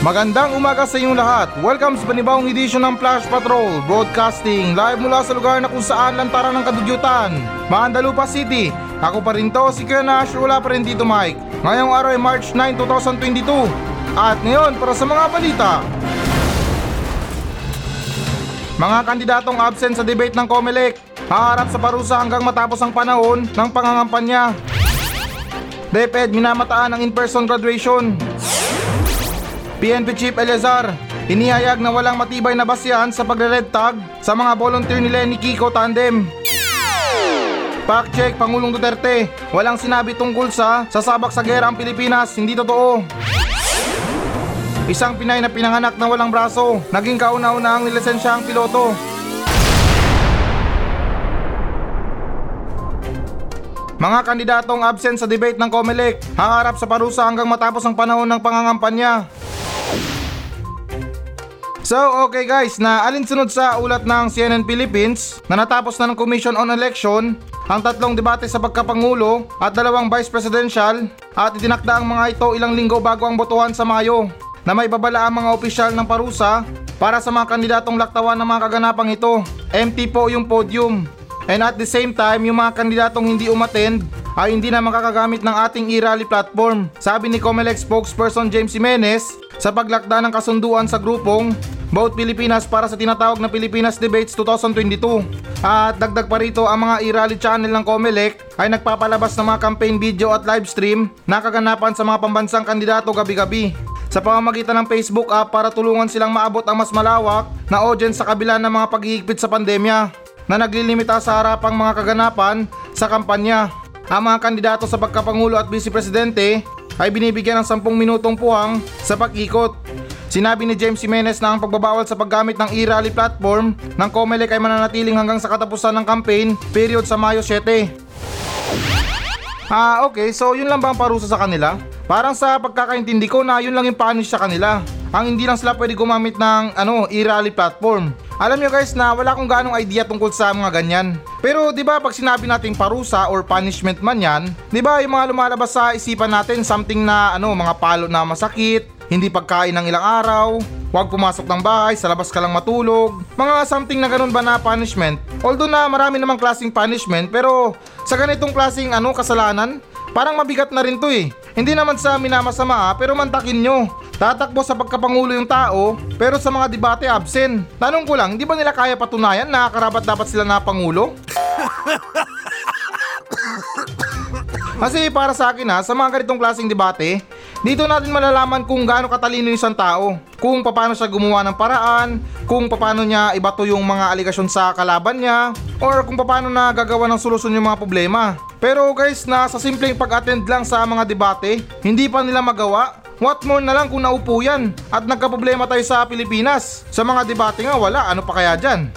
Magandang umaga sa inyong lahat. Welcome sa panibawang edisyon ng Flash Patrol Broadcasting live mula sa lugar na kung saan lantaran ng kadugyutan Maandalupa City. Ako pa rin to, si Kuya Nash, wala pa rin dito Mike. Ngayong araw ay March 9, 2022 At ngayon, para sa mga balita. Mga kandidatong absent sa debate ng COMELEC Haharap sa parusa hanggang matapos ang panahon ng pangangampanya. DepEd minamataan ang in-person graduation PNP Chief Eleazar, inihayag na walang matibay na basyan sa pagre-red tag sa mga volunteer ni Lenny Kiko Tandem. Fact check Pangulong Duterte, walang sinabi tungkol sa sasabak sa gera ang Pilipinas, hindi totoo. Isang Pinay na pinanganak na walang braso, naging kauna-una ang nilisensya ang piloto. Mga kandidatong absent sa debate ng COMELEC, haharap sa parusa hanggang matapos ang panahon ng pangangampanya. So okay guys, na alinsunod sa ulat ng CNN Philippines na natapos na ng Commission on Election ang tatlong debate sa pagkapangulo at dalawang vice presidential at itinakda ang mga ito ilang linggo bago ang botohan sa Mayo na may babala ang mga opisyal ng parusa para sa mga kandidatong laktawan ng mga kaganapang ito. Empty po yung podium. And at the same time, yung mga kandidatong hindi umattend ay hindi na makakagamit ng ating e-rally platform. Sabi ni COMELEC spokesperson James Jimenez sa paglakda ng kasunduan sa grupong Vote Pilipinas para sa tinatawag na Pilipinas Debates 2022. At dagdag pa rito ang mga e-rally channel ng COMELEC ay nagpapalabas ng mga campaign video at live stream na kaganapan sa mga pambansang kandidato gabi-gabi sa pamamagitan ng Facebook app para tulungan silang maabot ang mas malawak na audience sa kabila ng mga paghihigpit sa pandemya na naglilimita sa harapang mga kaganapan sa kampanya. Ang mga kandidato sa pagkapangulo at vice presidente ay binibigyan ng 10 minutong puwang sa pag-ikot Sinabi ni James Jimenez na ang pagbabawal sa paggamit ng e-rally platform ng COMELEC ay mananatiling hanggang sa katapusan ng campaign period sa Mayo 7. Ah, okay. So, yun lang ba ang parusa sa kanila? Parang sa pagkakaintindi ko na yun lang yung punish sa kanila. Ang hindi lang sila pwede gumamit ng ano, e-rally platform. Alam nyo guys na wala akong ganong idea tungkol sa mga ganyan. Pero 'di ba pag sinabi nating parusa or punishment man 'yan, 'di ba yung mga lumalabas sa isipan natin something na ano, mga palo na masakit, hindi pagkain ng ilang araw, huwag pumasok ng bahay, sa labas ka lang matulog, mga something na ganun ba na punishment. Although na marami namang klaseng punishment, pero sa ganitong klaseng ano, kasalanan, parang mabigat na rin to eh. Hindi naman sa minamasama ah, pero mantakin nyo. Tatakbo sa pagkapangulo yung tao, pero sa mga debate absent. Tanong ko lang, di ba nila kaya patunayan na karapat dapat sila na pangulo? Kasi para sa akin ha, sa mga ganitong klaseng debate, dito natin malalaman kung gaano katalino yung isang tao, kung paano siya gumawa ng paraan, kung paano niya ibato yung mga aligasyon sa kalaban niya, or kung paano na gagawa ng solusyon yung mga problema. Pero guys, na sa simpleng pag-attend lang sa mga debate, hindi pa nila magawa. What more na lang kung naupo yan at nagka-problema tayo sa Pilipinas. Sa mga debate nga wala, ano pa kaya dyan?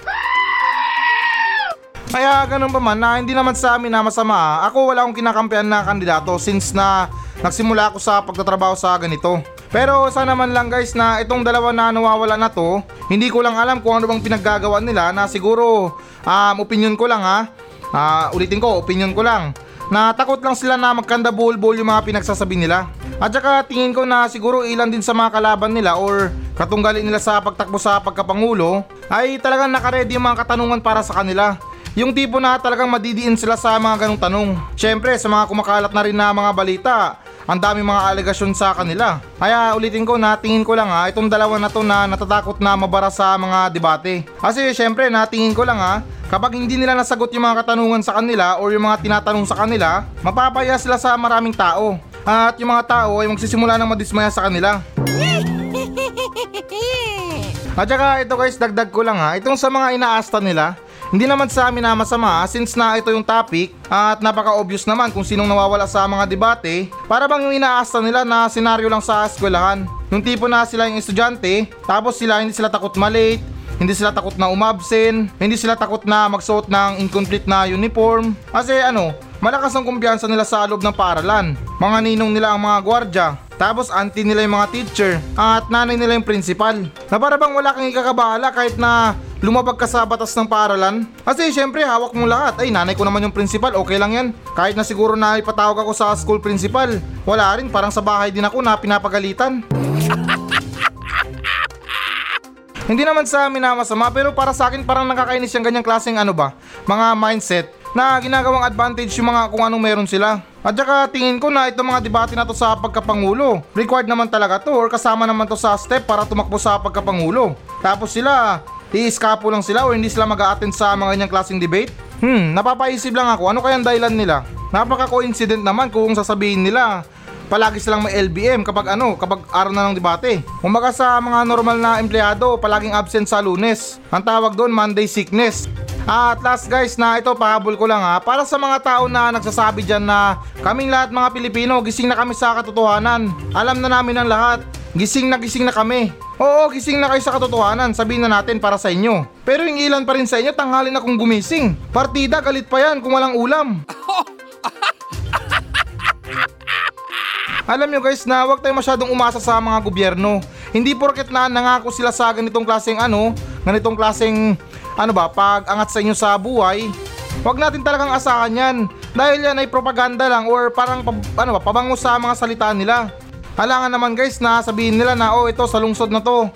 Kaya ganun pa man na hindi naman sa amin na masama, ako wala akong kinakampihan na kandidato since na nagsimula ako sa pagtatrabaho sa ganito. Pero sana man lang guys na itong dalawa na nawawala na to, hindi ko lang alam kung ano bang pinaggagawa nila na siguro um, opinion ko lang ha. Uh, ulitin ko, opinion ko lang. Na takot lang sila na magkanda bulbul yung mga pinagsasabi nila. At saka tingin ko na siguro ilan din sa mga kalaban nila or katunggali nila sa pagtakbo sa pagkapangulo ay talagang nakaredy yung mga katanungan para sa kanila. Yung tipo na talagang madidiin sila sa mga ganong tanong. Siyempre, sa mga kumakalat na rin na mga balita, ang dami mga alegasyon sa kanila. Kaya ulitin ko na tingin ko lang ha, itong dalawa na to na natatakot na mabara sa mga debate. Kasi syempre natingin ko lang ha, kapag hindi nila nasagot yung mga katanungan sa kanila or yung mga tinatanong sa kanila, mapapaya sila sa maraming tao. At yung mga tao ay magsisimula ng madismaya sa kanila. At saka ito guys, dagdag ko lang ha, itong sa mga inaasta nila, hindi naman sa amin na masama since na ito yung topic at napaka-obvious naman kung sinong nawawala sa mga debate para bang yung inaasta nila na senaryo lang sa eskwelahan. Yung tipo na sila yung estudyante tapos sila hindi sila takot malate, hindi sila takot na umabsen, hindi sila takot na magsuot ng incomplete na uniform. Kasi ano, malakas ang kumpiyansa nila sa loob ng paaralan. Mga ninong nila ang mga gwardya. Tapos auntie nila yung mga teacher at nanay nila yung principal. Na para bang wala kang ikakabahala kahit na lumabag ka sa batas ng paaralan? Kasi syempre hawak mo lahat. Ay nanay ko naman yung principal, okay lang yan. Kahit na siguro na ipatawag ako sa school principal. Wala rin, parang sa bahay din ako na pinapagalitan. Hindi naman sa amin na masama pero para sa akin parang nakakainis yung ganyang klaseng ano ba, mga mindset na ginagawang advantage yung mga kung anong meron sila. At saka tingin ko na itong mga debate na to sa pagkapangulo, required naman talaga to or kasama naman to sa step para tumakbo sa pagkapangulo. Tapos sila, i-escapo lang sila o hindi sila mag attend sa mga ganyang klaseng debate? Hmm, napapaisip lang ako, ano kayang dahilan nila? Napaka-coincident naman kung sasabihin nila palagi silang may LBM kapag ano, kapag araw na ng debate. Umaga sa mga normal na empleyado, palaging absent sa lunes. Ang tawag doon, Monday sickness. At last guys na ito pahabol ko lang ha para sa mga tao na nagsasabi dyan na kaming lahat mga Pilipino gising na kami sa katotohanan. Alam na namin ang lahat. Gising na gising na kami. Oo, gising na kayo sa katotohanan, sabihin na natin para sa inyo. Pero yung ilan pa rin sa inyo, tanghali na kung gumising. Partida, galit pa yan kung walang ulam. Alam nyo guys na huwag tayo masyadong umasa sa mga gobyerno. Hindi porket na nangako sila sa ganitong klaseng ano, ganitong klaseng ano ba, pag angat sa inyo sa buhay, huwag natin talagang asahan yan. Dahil yan ay propaganda lang or parang ano ba, pabango sa mga salita nila. Halangan naman guys na sabihin nila na oh ito sa lungsod na to.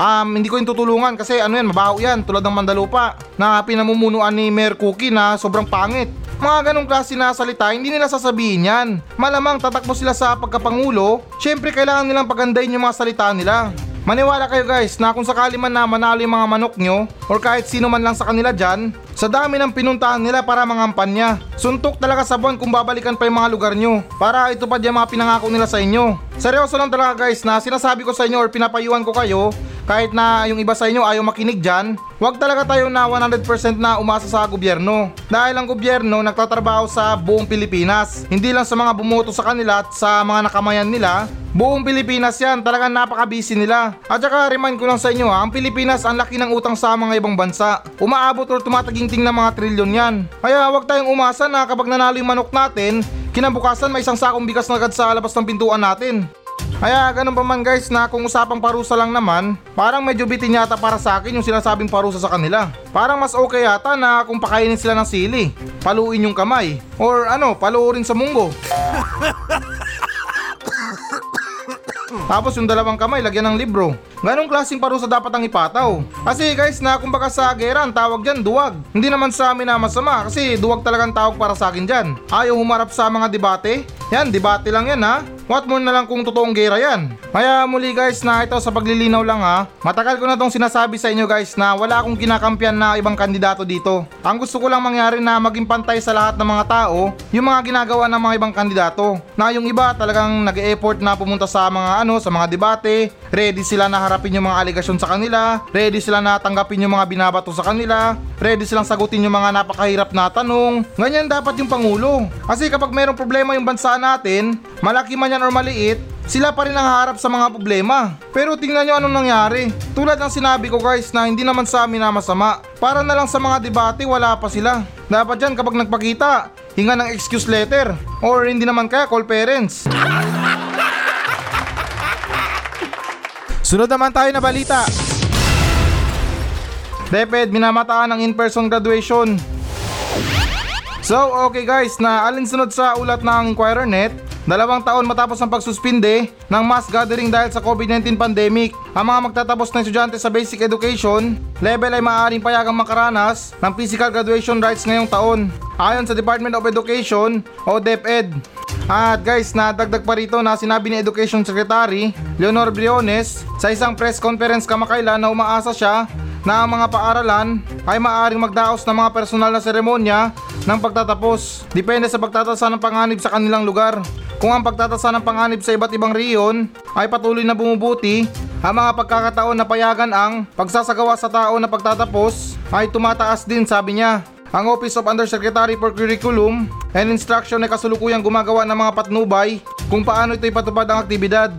Um, hindi ko yung tutulungan kasi ano yan, mabaho yan tulad ng Mandalupa na pinamumunuan ni Mayor Cookie na sobrang pangit. Mga ganong klase na salita, hindi nila sasabihin yan. Malamang tatakbo sila sa pagkapangulo, syempre kailangan nilang pagandahin yung mga salita nila. Maniwala kayo guys na kung sakali man na manalo yung mga manok nyo or kahit sino man lang sa kanila dyan, sa dami ng pinuntahan nila para mangampanya. Suntok talaga sa buwan kung babalikan pa yung mga lugar nyo para itupad yung mga pinangako nila sa inyo. Seryoso lang talaga guys na sinasabi ko sa inyo or pinapayuhan ko kayo kahit na yung iba sa inyo ayaw makinig dyan, huwag talaga tayo na 100% na umasa sa gobyerno. Dahil ang gobyerno nagtatrabaho sa buong Pilipinas. Hindi lang sa mga bumoto sa kanila at sa mga nakamayan nila, buong Pilipinas yan, talagang napaka-busy nila. At saka remind ko lang sa inyo ha, ang Pilipinas ang laki ng utang sa mga ibang bansa. Umaabot or tumataginting ng mga trilyon yan. Kaya huwag tayong umasa na kapag nanalo yung manok natin, kinabukasan may isang sakong bigas na agad sa labas ng pintuan natin. Kaya ganun pa man guys na kung usapang parusa lang naman, parang medyo bitin yata para sa akin yung sinasabing parusa sa kanila. Parang mas okay yata na kung pakainin sila ng sili, paluin yung kamay, or ano, paluurin sa munggo. Tapos yung dalawang kamay, lagyan ng libro. Ganong klaseng parusa dapat ang ipataw. Kasi guys, na kumbaga sa gera, ang tawag dyan, duwag. Hindi naman sa amin na masama kasi duwag talagang tawag para sa akin dyan. Ayaw humarap sa mga debate? Yan, debate lang yan ha. What more na lang kung totoong gera yan. Kaya muli guys na ito sa paglilinaw lang ha. Matagal ko na tong sinasabi sa inyo guys na wala akong kinakampiyan na ibang kandidato dito. Ang gusto ko lang mangyari na maging pantay sa lahat ng mga tao, yung mga ginagawa ng mga ibang kandidato. Na yung iba talagang nag-e-effort na pumunta sa mga ano, sa mga debate, ready sila na harapin yung mga aligasyon sa kanila, ready sila na tanggapin yung mga binabato sa kanila, ready silang sagutin yung mga napakahirap na tanong. Ganyan dapat yung Pangulo. Kasi kapag mayroong problema yung bansa natin, malaki man yan or maliit, sila pa rin ang harap sa mga problema. Pero tingnan nyo anong nangyari. Tulad ng sinabi ko guys na hindi naman sa amin na masama. Para na lang sa mga debate wala pa sila. Dapat yan kapag nagpakita, hinga ng excuse letter. Or hindi naman kaya call parents. Sunod naman tayo na balita. DepEd minamataan ng in-person graduation. So okay guys, na alinsunod sa ulat ng Inquirer Net, dalawang taon matapos ang pagsuspinde ng mass gathering dahil sa COVID-19 pandemic, ang mga magtatapos na estudyante sa basic education level ay maaaring payagang makaranas ng physical graduation rights ngayong taon. Ayon sa Department of Education o DepEd, at guys, nadagdag pa rito na sinabi ni Education Secretary Leonor Briones sa isang press conference kamakailan na umaasa siya na ang mga paaralan ay maaaring magdaos ng mga personal na seremonya ng pagtatapos. Depende sa pagtatasa ng panganib sa kanilang lugar. Kung ang pagtatasa ng panganib sa iba't ibang riyon ay patuloy na bumubuti, ang mga pagkakataon na payagan ang pagsasagawa sa tao na pagtatapos ay tumataas din sabi niya. Ang Office of Undersecretary for Curriculum and Instruction ay kasulukuyang gumagawa ng mga patnubay kung paano ito ipatupad ang aktibidad.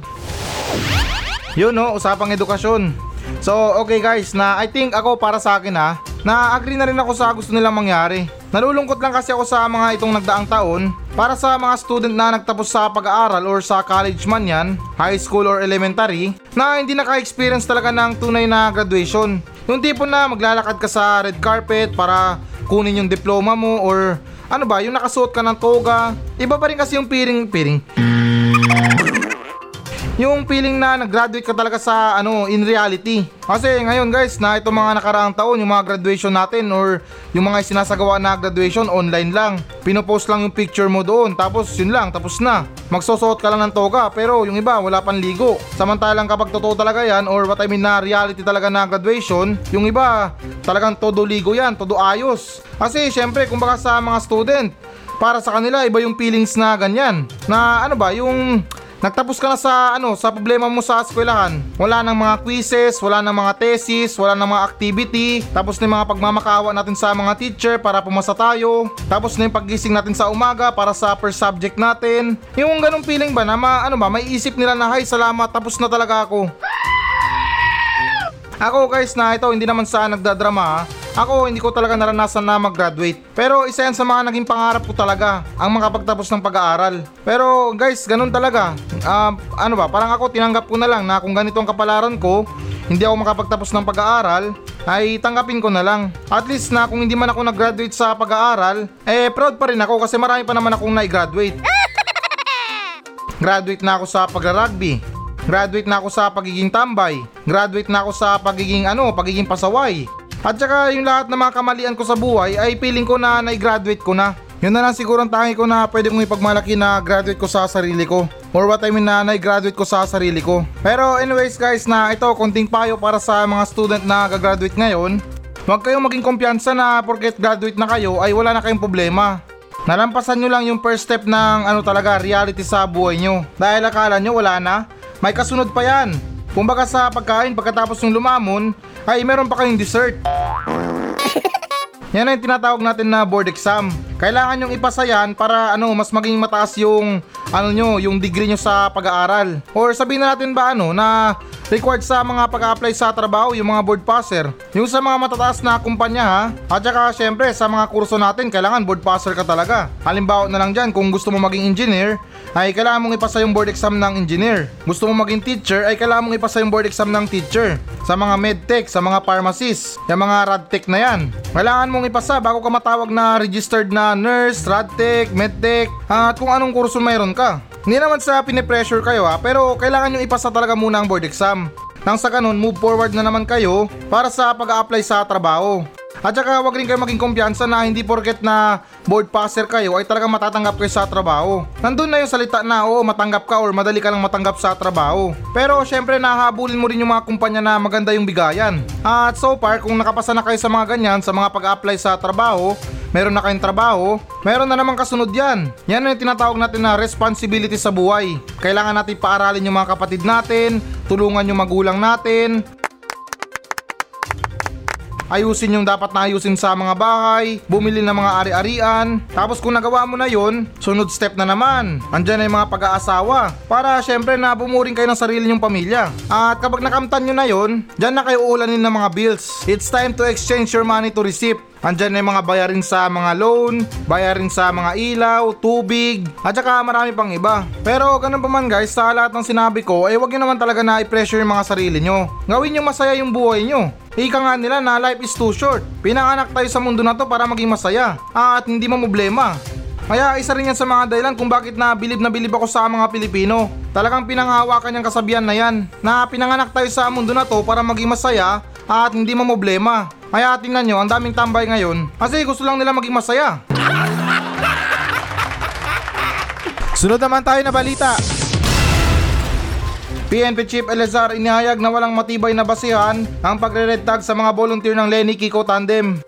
Yun no, usapang edukasyon. So okay guys, na I think ako para sa akin ha, na agree na rin ako sa gusto nilang mangyari. Nalulungkot lang kasi ako sa mga itong nagdaang taon para sa mga student na nagtapos sa pag-aaral or sa college man yan, high school or elementary, na hindi naka-experience talaga ng tunay na graduation. Yung tipo na maglalakad ka sa red carpet para kunin yung diploma mo or ano ba, yung nakasuot ka ng toga. Iba pa rin kasi yung piring, piring. Yung feeling na nag-graduate ka talaga sa ano in reality. Kasi ngayon guys na itong mga nakaraang taon yung mga graduation natin or yung mga sinasagawa na graduation online lang. Pinopost lang yung picture mo doon tapos yun lang tapos na. Magsusuot ka lang ng toga pero yung iba wala pang ligo. Samantalang kapag totoo talaga yan or what I mean na reality talaga na graduation, yung iba talagang todo ligo yan, todo ayos. Kasi syempre kumbaga sa mga student, para sa kanila iba yung feelings na ganyan. Na ano ba, yung Nagtapos ka na sa ano sa problema mo sa eskwelahan. Wala nang mga quizzes, wala nang mga thesis, wala nang mga activity, tapos na yung mga pagmamakawa natin sa mga teacher para pumasa tayo. Tapos na yung paggising natin sa umaga para sa first subject natin. Yung ganong feeling ba na ma, ano ba, may isip nila na hay salamat tapos na talaga ako. Ako guys na ito hindi naman sa nagdadrama ha. Ako hindi ko talaga naranasan na mag-graduate. Pero isa yan sa mga naging pangarap ko talaga, ang makapagtapos ng pag-aaral. Pero guys, ganun talaga. Ah, ano ba, parang ako tinanggap ko na lang na kung ganito ang kapalaran ko, hindi ako makapagtapos ng pag-aaral, ay tanggapin ko na lang. At least na kung hindi man ako nag-graduate sa pag-aaral, eh proud pa rin ako kasi marami pa naman akong na-graduate. Graduate na ako sa pagra-rugby. Graduate na ako sa pagiging tambay. Graduate na ako sa pagiging ano, pagiging pasaway. At saka yung lahat ng mga kamalian ko sa buhay ay feeling ko na na-graduate ko na. Yun na lang siguro ang tangi ko na pwede kong ipagmalaki na graduate ko sa sarili ko. Or what I mean na na-graduate ko sa sarili ko. Pero anyways guys na ito konting payo para sa mga student na gagraduate ngayon. Huwag kayong maging kumpiyansa na porket graduate na kayo ay wala na kayong problema. Nalampasan nyo lang yung first step ng ano talaga reality sa buhay nyo. Dahil akala nyo wala na, may kasunod pa yan. Kumbaga sa pagkain pagkatapos ng lumamon, ay meron pa kayong dessert. Yan ang tinatawag natin na board exam. Kailangan yung ipasa yan para ano, mas maging mataas yung ano nyo, yung degree nyo sa pag-aaral. Or sabihin na natin ba ano, na required sa mga pag-apply sa trabaho yung mga board passer. Yung sa mga matataas na kumpanya ha. At saka syempre sa mga kurso natin kailangan board passer ka talaga. Halimbawa na lang dyan kung gusto mo maging engineer ay kailangan mong ipasa yung board exam ng engineer. Gusto mo maging teacher ay kailangan mong ipasa yung board exam ng teacher. Sa mga medtech, sa mga pharmacist, yung mga radtech na yan. Kailangan mong ipasa bago ka matawag na registered na nurse, radtech, medtech, at kung anong kurso mayroon ka. Hindi naman sa pinipressure kayo ha, pero kailangan nyo ipasa talaga muna ang board exam. Nang sa ganun, move forward na naman kayo para sa pag-a-apply sa trabaho. At saka wag rin kayo maging kumpiyansa na hindi porket na board passer kayo ay talagang matatanggap kayo sa trabaho. Nandun na yung salita na oo matanggap ka or madali ka lang matanggap sa trabaho. Pero syempre nahabulin mo rin yung mga kumpanya na maganda yung bigayan. At so far kung nakapasa na kayo sa mga ganyan sa mga pag-apply sa trabaho, meron na kayong trabaho, meron na naman kasunod yan. Yan ang tinatawag natin na responsibility sa buhay. Kailangan natin paaralin yung mga kapatid natin, tulungan yung magulang natin, ayusin yung dapat na ayusin sa mga bahay, bumili ng mga ari-arian. Tapos kung nagawa mo na yon, sunod step na naman. Andyan na yung mga pag-aasawa. Para syempre na bumuring kayo ng sarili nyong pamilya. At kapag nakamtan nyo na yon, dyan na kayo uulanin ng mga bills. It's time to exchange your money to receipt. Andyan na yung mga bayarin sa mga loan, bayarin sa mga ilaw, tubig, at saka marami pang iba. Pero ganun pa man guys, sa lahat ng sinabi ko, eh wag nyo naman talaga na i-pressure yung mga sarili nyo. Gawin nyo masaya yung buhay nyo. Ika nga nila na life is too short. Pinanganak tayo sa mundo na to para maging masaya. Ah, at hindi mo problema. Kaya isa rin yan sa mga dahilan kung bakit na bilib na bilib ako sa mga Pilipino. Talagang pinanghawakan yung kasabihan na yan na pinanganak tayo sa mundo na to para maging masaya at hindi mo problema. Kaya tingnan nyo, ang daming tambay ngayon kasi gusto lang nila maging masaya. Sunod naman tayo na balita. PNP Chief Elazar inihayag na walang matibay na basihan ang pagre-red tag sa mga volunteer ng Lenny Kiko Tandem.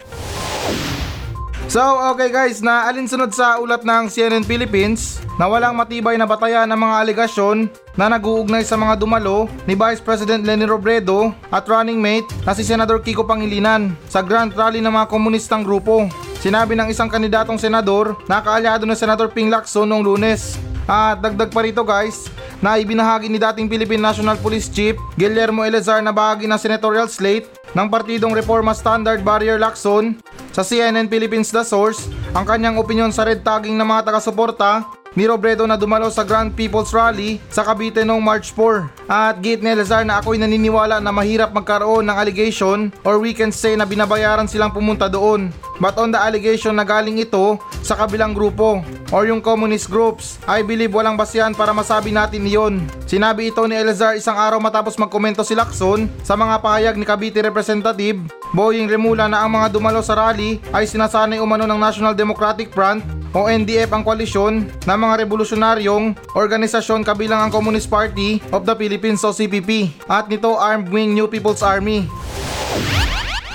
So okay guys, na alinsunod sa ulat ng CNN Philippines na walang matibay na batayan ng mga aligasyon na nag-uugnay sa mga dumalo ni Vice President Lenny Robredo at running mate na si Senador Kiko Pangilinan sa Grand Rally ng mga komunistang grupo. Sinabi ng isang kandidatong senador na kaalyado ng Senador Ping Lacson noong lunes. At dagdag pa rito guys, na ibinahagi ni dating Philippine National Police Chief Guillermo Elazar na bahagi ng senatorial slate ng partidong Reforma Standard Barrier Lacson sa CNN Philippines The Source ang kanyang opinion sa red tagging ng mga taga-suporta ni Robredo na dumalo sa Grand People's Rally sa Cavite noong March 4. At gate ni Elazar na ako'y naniniwala na mahirap magkaroon ng allegation or we can say na binabayaran silang pumunta doon. But on the allegation na galing ito sa kabilang grupo or yung communist groups, I believe walang basihan para masabi natin iyon. Sinabi ito ni Elazar isang araw matapos magkomento si Lacson sa mga pahayag ni Cavite Representative Boying Remula na ang mga dumalo sa rally ay sinasanay umano ng National Democratic Front o NDF ang koalisyon ng mga revolusyonaryong organisasyon kabilang ang Communist Party of the Philippines o CPP at nito Armed Wing New People's Army.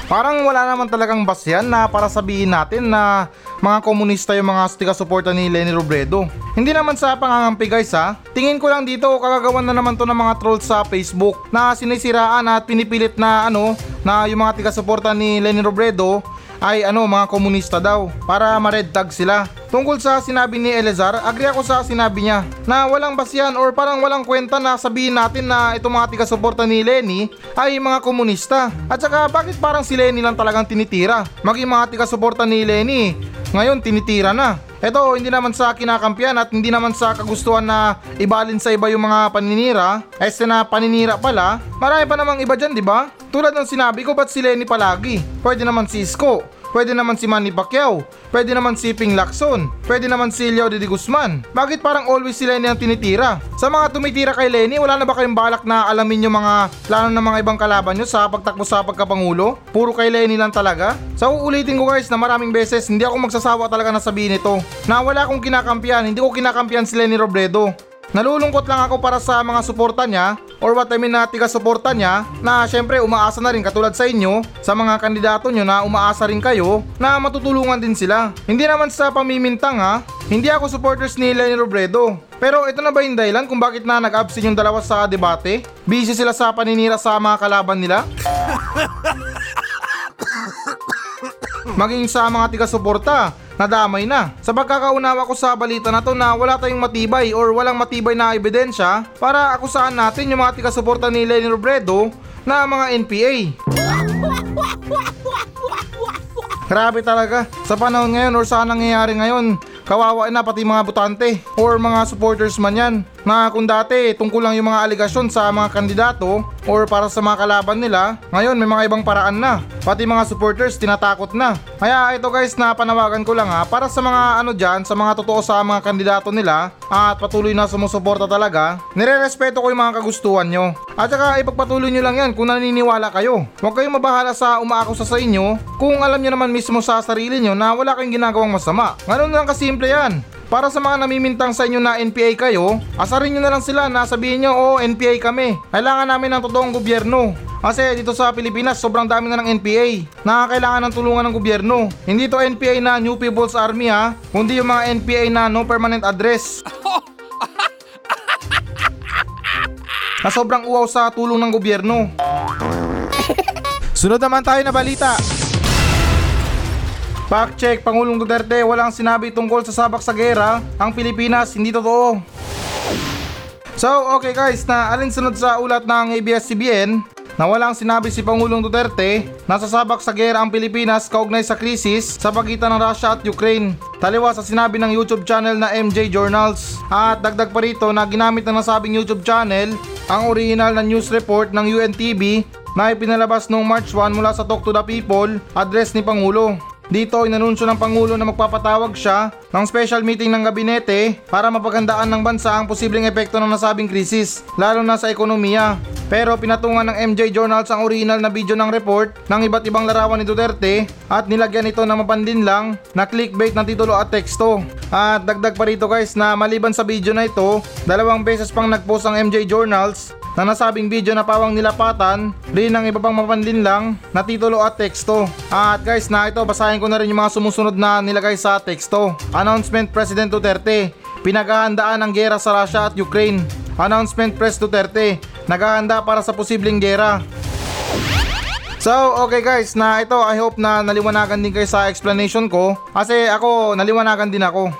Parang wala naman talagang basyan na para sabihin natin na mga komunista yung mga tiga-suporta ni Lenny Robredo. Hindi naman sa pangangampi guys ha. Tingin ko lang dito kagagawan na naman to ng mga trolls sa Facebook na sinisiraan at pinipilit na ano na yung mga tiga-suporta ni Lenny Robredo ay ano mga komunista daw para ma-red tag sila. Tungkol sa sinabi ni Elezar, agree ako sa sinabi niya na walang basyan or parang walang kwenta na sabihin natin na itong mga tiga-suporta ni Lenny ay mga komunista. At saka bakit parang si Lenny lang talagang tinitira? Maging mga tiga-suporta ni Lenny, ngayon tinitira na. Ito, hindi naman sa kinakampiyan at hindi naman sa kagustuhan na ibalin sa iba yung mga paninira. Este na paninira pala, marami pa namang iba dyan, di ba? Tulad ng sinabi ko, ba't si Lenny palagi? Pwede naman si Isko, pwede naman si Manny Pacquiao, pwede naman si Ping Lacson, pwede naman si Leo de Guzman. Bakit parang always si Lenny ang tinitira? Sa mga tumitira kay Lenny, wala na ba kayong balak na alamin yung mga plano ng mga ibang kalaban nyo sa pagtakbo sa pagkapangulo? Puro kay Lenny lang talaga? Sa uulitin ko guys na maraming beses, hindi ako magsasawa talaga na sabihin ito. Na wala akong kinakampiyan, hindi ko kinakampiyan si Lenny Robredo. Nalulungkot lang ako para sa mga suporta niya or what I mean na tiga-suporta niya na syempre umaasa na rin katulad sa inyo sa mga kandidato nyo na umaasa rin kayo na matutulungan din sila. Hindi naman sa pamimintang ha, hindi ako supporters ni Lenny Robredo. Pero ito na ba yung dahilan kung bakit na nag-absent yung dalawa sa debate? Busy sila sa paninira sa mga kalaban nila? maging sa mga tiga-suporta nadamay na. Sa pagkakaunawa ko sa balita na to na wala tayong matibay or walang matibay na ebidensya para akusahan natin yung mga tiga-suporta ni Lenny Robredo na mga NPA. Grabe talaga. Sa panahon ngayon or sa nangyayari ngayon, kawawa na pati mga butante or mga supporters man yan na kung dati tungkol lang yung mga aligasyon sa mga kandidato or para sa mga kalaban nila, ngayon may mga ibang paraan na. Pati mga supporters tinatakot na. Kaya ito guys na panawagan ko lang ha para sa mga ano dyan, sa mga totoo sa mga kandidato nila at patuloy na sumusuporta talaga, nire-respeto ko yung mga kagustuhan nyo. At saka ipagpatuloy nyo lang yan kung naniniwala kayo. Huwag kayong mabahala sa umaakusa sa inyo kung alam nyo naman mismo sa sarili nyo na wala kayong ginagawang masama. Ganun lang kasimple yan. Para sa mga namimintang sa inyo na NPA kayo, asarin nyo na lang sila na sabihin nyo, oh NPA kami. Kailangan namin ng totoong gobyerno. Kasi dito sa Pilipinas, sobrang dami na ng NPA na kailangan ng tulungan ng gobyerno. Hindi to NPA na New People's Army ha, kundi yung mga NPA na no permanent address. na sobrang uwaw sa tulong ng gobyerno. Sunod naman tayo na balita. Fact check, Pangulong Duterte, walang sinabi tungkol sa sabak sa gera. Ang Pilipinas, hindi totoo. So, okay guys, na alinsunod sa ulat ng ABS-CBN na walang sinabi si Pangulong Duterte na sasabak sa gera ang Pilipinas kaugnay sa krisis sa pagitan ng Russia at Ukraine. Taliwa sa sinabi ng YouTube channel na MJ Journals. At dagdag pa rito na ginamit ng nasabing YouTube channel ang original na news report ng UNTV na ipinalabas noong March 1 mula sa Talk to the People, address ni Pangulo. Dito inanunsyo ng Pangulo na magpapatawag siya ng special meeting ng gabinete para mapagandaan ng bansa ang posibleng epekto ng nasabing krisis, lalo na sa ekonomiya. Pero pinatungan ng MJ Journals ang original na video ng report ng iba't ibang larawan ni Duterte at nilagyan ito ng mapandin lang na clickbait ng titulo at teksto. At dagdag pa rito guys na maliban sa video na ito, dalawang beses pang nagpost ang MJ Journals na nasabing video na pawang nilapatan rin ng iba pang mapandin lang na titulo at teksto. At guys na ito basahin ko na rin yung mga sumusunod na nilagay sa teksto. Announcement President Duterte, pinaghahandaan ang gera sa Russia at Ukraine. Announcement Press Duterte, naghahanda para sa posibleng gera. So, okay guys, na ito I hope na naliwanagan din kayo sa explanation ko kasi ako naliwanagan din ako.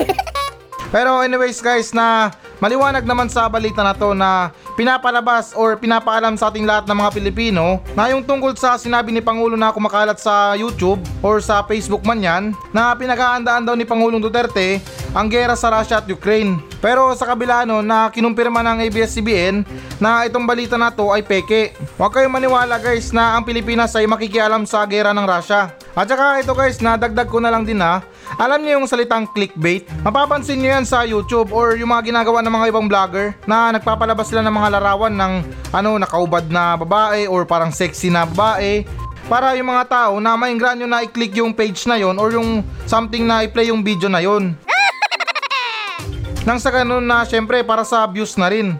Pero anyways guys na maliwanag naman sa balita na to na pinapalabas or pinapaalam sa ating lahat ng mga Pilipino na yung tungkol sa sinabi ni Pangulo na kumakalat sa YouTube or sa Facebook man yan na pinaghahandaan daw ni Pangulong Duterte ang gera sa Russia at Ukraine. Pero sa kabila no, na kinumpirma ng ABS-CBN na itong balita na to ay peke. Huwag kayong maniwala guys na ang Pilipinas ay makikialam sa gera ng Russia. At saka ito guys, nadagdag ko na lang din ha, alam niyo yung salitang clickbait? Mapapansin niyo yan sa YouTube or yung mga ginagawa ng mga ibang vlogger na nagpapalabas sila ng mga larawan ng ano, nakaubad na babae or parang sexy na babae para yung mga tao na mainggan nyo na i-click yung page na yon or yung something na i-play yung video na yon. Nang sa ganun na syempre para sa views na rin.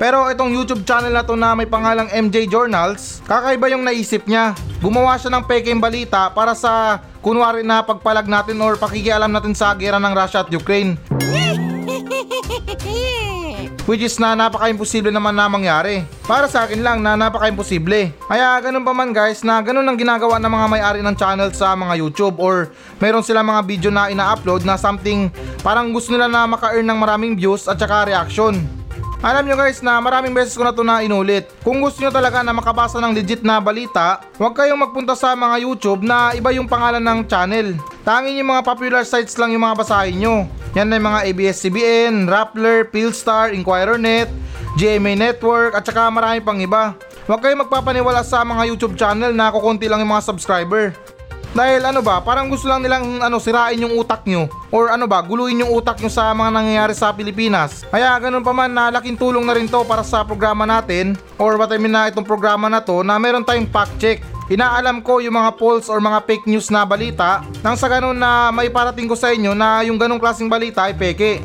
Pero itong YouTube channel na to na may pangalang MJ Journals, kakaiba yung naisip niya. Gumawa siya ng peking balita para sa kunwari na pagpalag natin or pakikialam natin sa gera ng Russia at Ukraine. Which is na napaka-imposible naman na mangyari. Para sa akin lang na napaka-imposible. Kaya ganun pa man guys na ganun ang ginagawa ng mga may-ari ng channel sa mga YouTube or meron sila mga video na ina-upload na something parang gusto nila na maka-earn ng maraming views at saka reaction. Alam nyo guys na maraming beses ko na to na inulit. Kung gusto nyo talaga na makabasa ng legit na balita, huwag kayong magpunta sa mga YouTube na iba yung pangalan ng channel. Tangin yung mga popular sites lang yung mga basahin nyo. Yan na yung mga ABS-CBN, Rappler, Philstar, Inquirer.net, GMA Network at saka marami pang iba. Huwag kayong magpapaniwala sa mga YouTube channel na kukunti lang yung mga subscriber. Dahil ano ba, parang gusto lang nilang ano sirain yung utak nyo or ano ba, guluhin yung utak nyo sa mga nangyayari sa Pilipinas. Kaya ganun pa man na laking tulong na rin to para sa programa natin or what I mean na itong programa na to na meron tayong fact check. Inaalam ko yung mga polls or mga fake news na balita nang sa ganun na may parating ko sa inyo na yung ganung klaseng balita ay peke.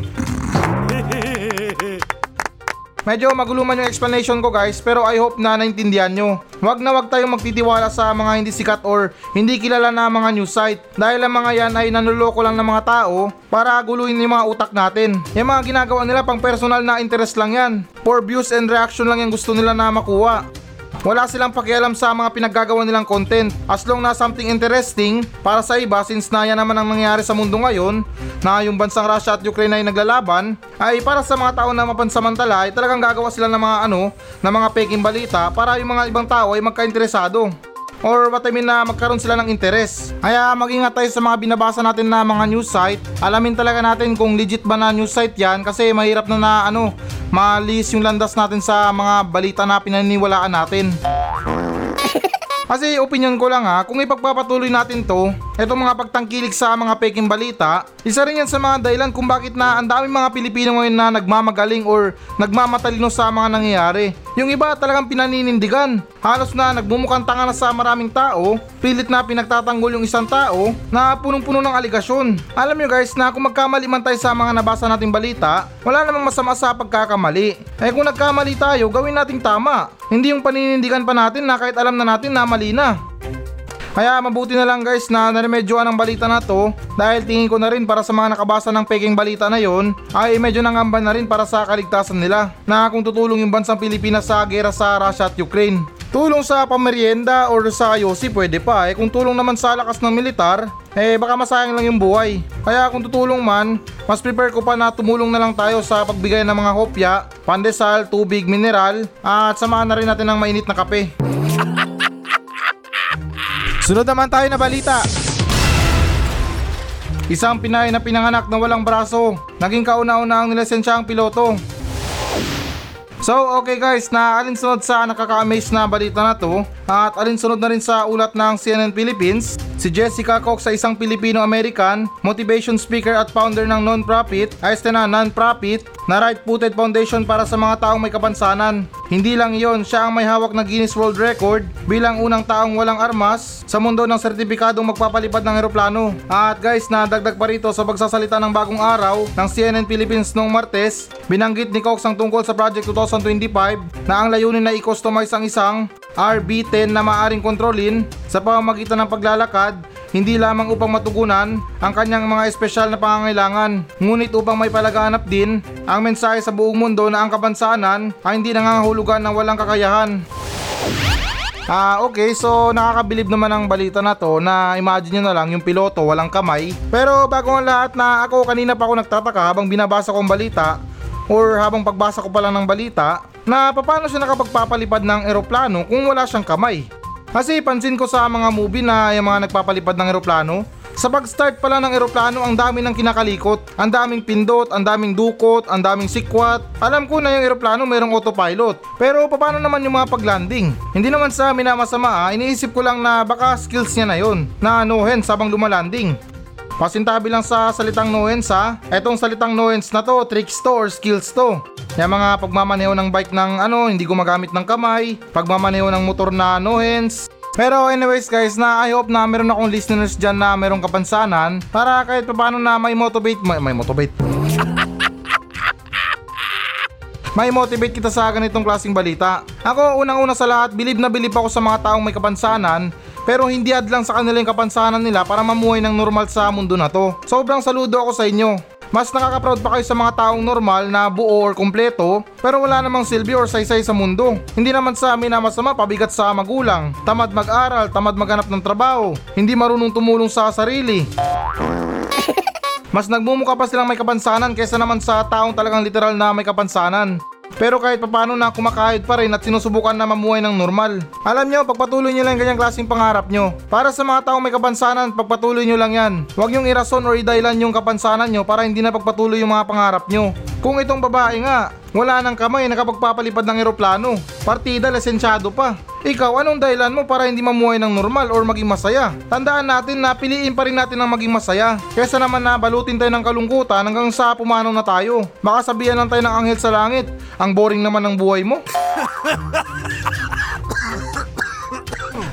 Medyo magulo man yung explanation ko guys pero I hope na naintindihan nyo. Huwag na wag tayong magtitiwala sa mga hindi sikat or hindi kilala na mga news site dahil ang mga yan ay nanuloko lang ng mga tao para guluhin yung mga utak natin. Yung mga ginagawa nila pang personal na interest lang yan. For views and reaction lang yung gusto nila na makuha. Wala silang pakialam sa mga pinaggagawa nilang content. As long na something interesting para sa iba since na yan naman ang nangyayari sa mundo ngayon na yung bansang Russia at Ukraine ay naglalaban ay para sa mga tao na mapansamantala ay talagang gagawa sila ng mga ano ng mga peking balita para yung mga ibang tao ay magkainteresado or what I mean na magkaroon sila ng interes. Kaya mag-ingat tayo sa mga binabasa natin na mga news site. Alamin talaga natin kung legit ba na news site yan kasi mahirap na na ano, malis yung landas natin sa mga balita na pinaniniwalaan natin. Kasi opinion ko lang ha, kung ipagpapatuloy natin to, etong mga pagtangkilik sa mga peking balita, isa rin yan sa mga dahilan kung bakit na ang daming mga Pilipino ngayon na nagmamagaling or nagmamatalino sa mga nangyayari. Yung iba talagang pinaninindigan. Halos na nagmumukhang tanga na sa maraming tao, pilit na pinagtatanggol yung isang tao na punong-puno ng aligasyon. Alam nyo guys na kung magkamali man tayo sa mga nabasa nating balita, wala namang masama sa pagkakamali. Eh kung nagkamali tayo, gawin nating tama. Hindi yung paninindigan pa natin na kahit alam na natin na mali na. Kaya mabuti na lang guys na naremedyoan ang balita na to dahil tingin ko na rin para sa mga nakabasa ng peking balita na yon ay medyo nangamba na rin para sa kaligtasan nila na kung tutulong yung bansang Pilipinas sa gera sa Russia at Ukraine. Tulong sa pamerienda or sa yosi pwede pa eh kung tulong naman sa lakas ng militar eh baka masayang lang yung buhay. Kaya kung tutulong man, mas prepare ko pa na tumulong na lang tayo sa pagbigay ng mga hopya, pandesal, tubig, mineral at samahan na rin natin ng mainit na kape. Sunod naman tayo na balita. Isang Pinay na pinanganak na walang braso, naging kauna-una ang nilisensya ang piloto. So okay guys, na alinsunod sa nakaka-amaze na balita na to at alinsunod na rin sa ulat ng CNN Philippines, si Jessica Cox sa isang Filipino-American, motivation speaker at founder ng non-profit, ayos na non-profit, na right-footed foundation para sa mga taong may kapansanan. Hindi lang iyon, siya ang may hawak na Guinness World Record bilang unang taong walang armas sa mundo ng sertipikadong magpapalipad ng eroplano. At guys, nadagdag pa rito sa pagsasalita ng bagong araw ng CNN Philippines noong Martes, binanggit ni Cox ang tungkol sa Project 2025 na ang layunin na i-customize ang isang RB10 na maaring kontrolin sa pamamagitan ng paglalakad hindi lamang upang matugunan ang kanyang mga espesyal na pangangailangan, ngunit upang may palaganap din ang mensahe sa buong mundo na ang kabansanan ay hindi nangangahulugan ng walang kakayahan. Ah, okay. So, nakakabilib naman ang balita na to na imagine nyo na lang yung piloto walang kamay. Pero bago ang lahat na ako kanina pa ako nagtataka habang binabasa ko ang balita or habang pagbasa ko pa lang ng balita na paano siya nakapagpapalipad ng eroplano kung wala siyang kamay. Kasi pansin ko sa mga movie na yung mga nagpapalipad ng eroplano, sa pag-start pala ng eroplano, ang dami ng kinakalikot. Ang daming pindot, ang daming dukot, ang daming sikwat. Alam ko na yung eroplano mayroong autopilot. Pero paano naman yung mga pag-landing? Hindi naman sa minamasama ah, iniisip ko lang na baka skills niya na yun. Na anuhin sabang lumalanding. Pasintabi lang sa salitang noens ha. Etong salitang noens na to, tricks to or skills to. Yung mga pagmamaneho ng bike ng ano, hindi gumagamit ng kamay, pagmamaneho ng motor na noens, pero anyways guys, na I hope na meron akong listeners dyan na merong kapansanan para kahit paano na may motivate, may, may motivate. may motivate kita sa ganitong klaseng balita. Ako unang-una sa lahat, bilib na bilib ako sa mga taong may kapansanan pero hindi adlang sa kanila yung kapansanan nila para mamuhay ng normal sa mundo na to. Sobrang saludo ako sa inyo. Mas nakaka-proud pa kayo sa mga taong normal na buo or kumpleto pero wala namang silbi or saysay sa mundo. Hindi naman sa amin na masama pabigat sa magulang, tamad mag-aral, tamad maghanap ng trabaho, hindi marunong tumulong sa sarili. Mas nagmumukha pa silang may kapansanan kaysa naman sa taong talagang literal na may kapansanan. Pero kahit papano na kumakahid pa rin at sinusubukan na mamuhay ng normal. Alam nyo, pagpatuloy nyo lang ganyang klaseng pangarap nyo. Para sa mga taong may kapansanan, pagpatuloy nyo lang yan. Huwag nyong irason or idailan yung kapansanan nyo para hindi na pagpatuloy yung mga pangarap nyo. Kung itong babae nga, wala nang kamay nakapagpapalipad ng eroplano. Partida, lisensyado pa. Ikaw, anong dahilan mo para hindi mamuhay ng normal or maging masaya? Tandaan natin na piliin pa rin natin ang maging masaya. Kesa naman na balutin tayo ng kalungkutan hanggang sa pumanaw na tayo. Baka sabihan lang tayo ng anghel sa langit. Ang boring naman ng buhay mo.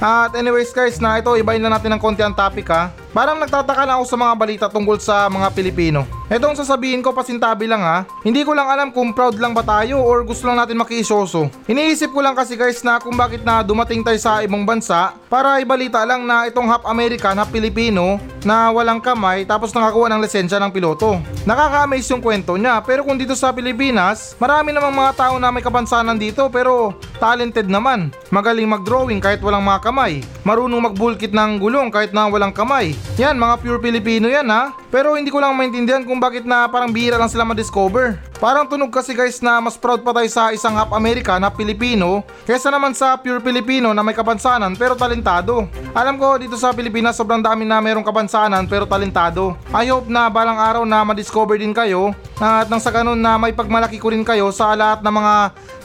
At anyways guys na ito ibahin lang natin ng konti ang topic ha. Parang nagtataka na ako sa mga balita tungkol sa mga Pilipino. Etong sasabihin ko pasintabi lang ha. Hindi ko lang alam kung proud lang ba tayo or gusto lang natin makiisoso. Iniisip ko lang kasi guys na kung bakit na dumating tayo sa ibang bansa para ibalita lang na itong half American, half Pilipino na walang kamay tapos nakakuha ng lisensya ng piloto. Nakaka-amaze yung kwento niya pero kung dito sa Pilipinas, marami namang mga tao na may kapansanan dito pero talented naman. Magaling mag-drawing kahit walang mga kamay. Marunong magbulkit ng gulong kahit na walang kamay. Yan, mga pure Filipino yan ha. Pero hindi ko lang maintindihan kung bakit na parang bihira lang sila ma-discover. Parang tunog kasi guys na mas proud pa tayo sa isang half American, half Filipino, kaysa naman sa pure Filipino na may kapansanan pero talentado. Alam ko dito sa Pilipinas sobrang dami na mayroong kapansanan pero talentado. I hope na balang araw na ma-discover din kayo at nang sa ganun na may pagmalaki ko rin kayo sa lahat ng mga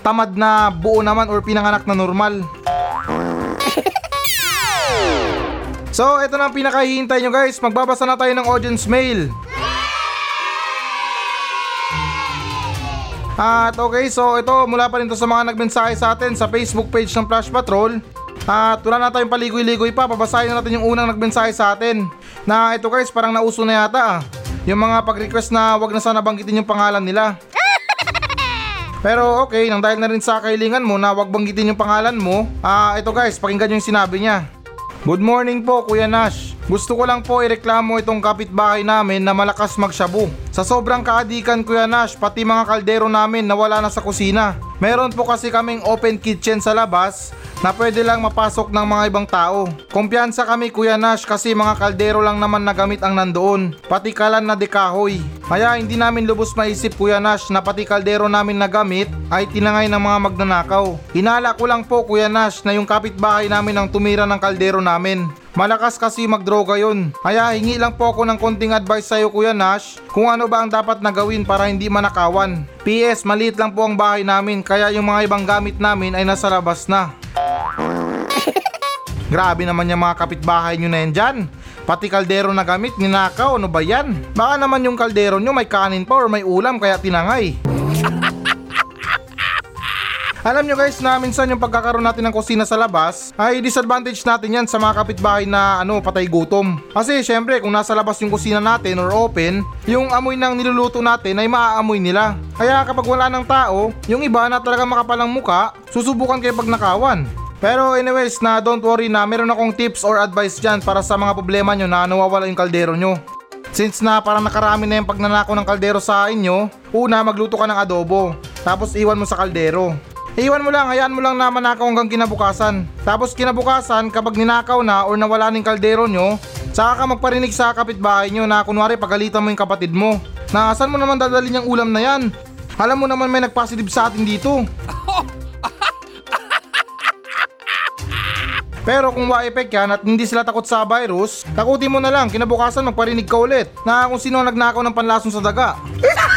tamad na buo naman or pinanganak na normal. So, ito na ang pinakahihintay nyo guys. Magbabasa na tayo ng audience mail. At okay, so ito mula pa rin to sa mga nagmensahe sa atin sa Facebook page ng Flash Patrol. At wala na tayong paligoy-ligoy pa, babasahin na natin yung unang nagmensahe sa atin. Na ito guys, parang nauso na yata ah. Yung mga pag-request na wag na sana banggitin yung pangalan nila. Pero okay, nang dahil na rin sa kailingan mo na wag banggitin yung pangalan mo, ah ito guys, pakinggan yung sinabi niya. Good morning po Kuya Nash. Gusto ko lang po ireklamo itong kapitbahay namin na malakas magshabu. Sa sobrang kaadikan Kuya Nash, pati mga kaldero namin nawala na sa kusina. Meron po kasi kaming open kitchen sa labas na pwede lang mapasok ng mga ibang tao. Kumpiyansa kami Kuya Nash kasi mga kaldero lang naman na gamit ang nandoon, pati kalan na dekahoy. Kaya hindi namin lubos maisip Kuya Nash na pati kaldero namin na gamit ay tinangay ng mga magnanakaw. Hinala ko lang po Kuya Nash na yung kapitbahay namin ang tumira ng kaldero namin. Malakas kasi magdroga yun. Kaya hingi lang po ako ng konting advice sa'yo Kuya Nash kung ano ba ang dapat na gawin para hindi manakawan. PS, maliit lang po ang bahay namin kaya yung mga ibang gamit namin ay nasa labas na. Grabe naman yung mga kapitbahay nyo na yan dyan. Pati kaldero na gamit, ninakaw, ano ba yan? Baka naman yung kaldero nyo may kanin pa or may ulam kaya tinangay. Alam nyo guys na minsan yung pagkakaroon natin ng kusina sa labas ay disadvantage natin yan sa mga kapitbahay na ano patay gutom. Kasi syempre kung nasa labas yung kusina natin or open, yung amoy ng niluluto natin ay maaamoy nila. Kaya kapag wala ng tao, yung iba na talaga makapalang muka, susubukan kayo pag nakawan. Pero anyways na don't worry na meron akong tips or advice dyan para sa mga problema nyo na nawawala yung kaldero nyo. Since na parang nakarami na yung pagnanako ng kaldero sa inyo, una magluto ka ng adobo, tapos iwan mo sa kaldero. Iwan mo lang, hayaan mo lang na manakaw hanggang kinabukasan. Tapos kinabukasan, kapag ninakaw na or nawala ng kaldero nyo, saka ka magparinig sa kapitbahay nyo na kunwari pagalitan mo yung kapatid mo. Na saan mo naman dadalhin yung ulam na yan? Alam mo naman may nagpositive sa atin dito. Pero kung wa effect yan at hindi sila takot sa virus, takutin mo na lang kinabukasan magparinig ka ulit na kung sino ang nagnakaw ng panlason sa daga.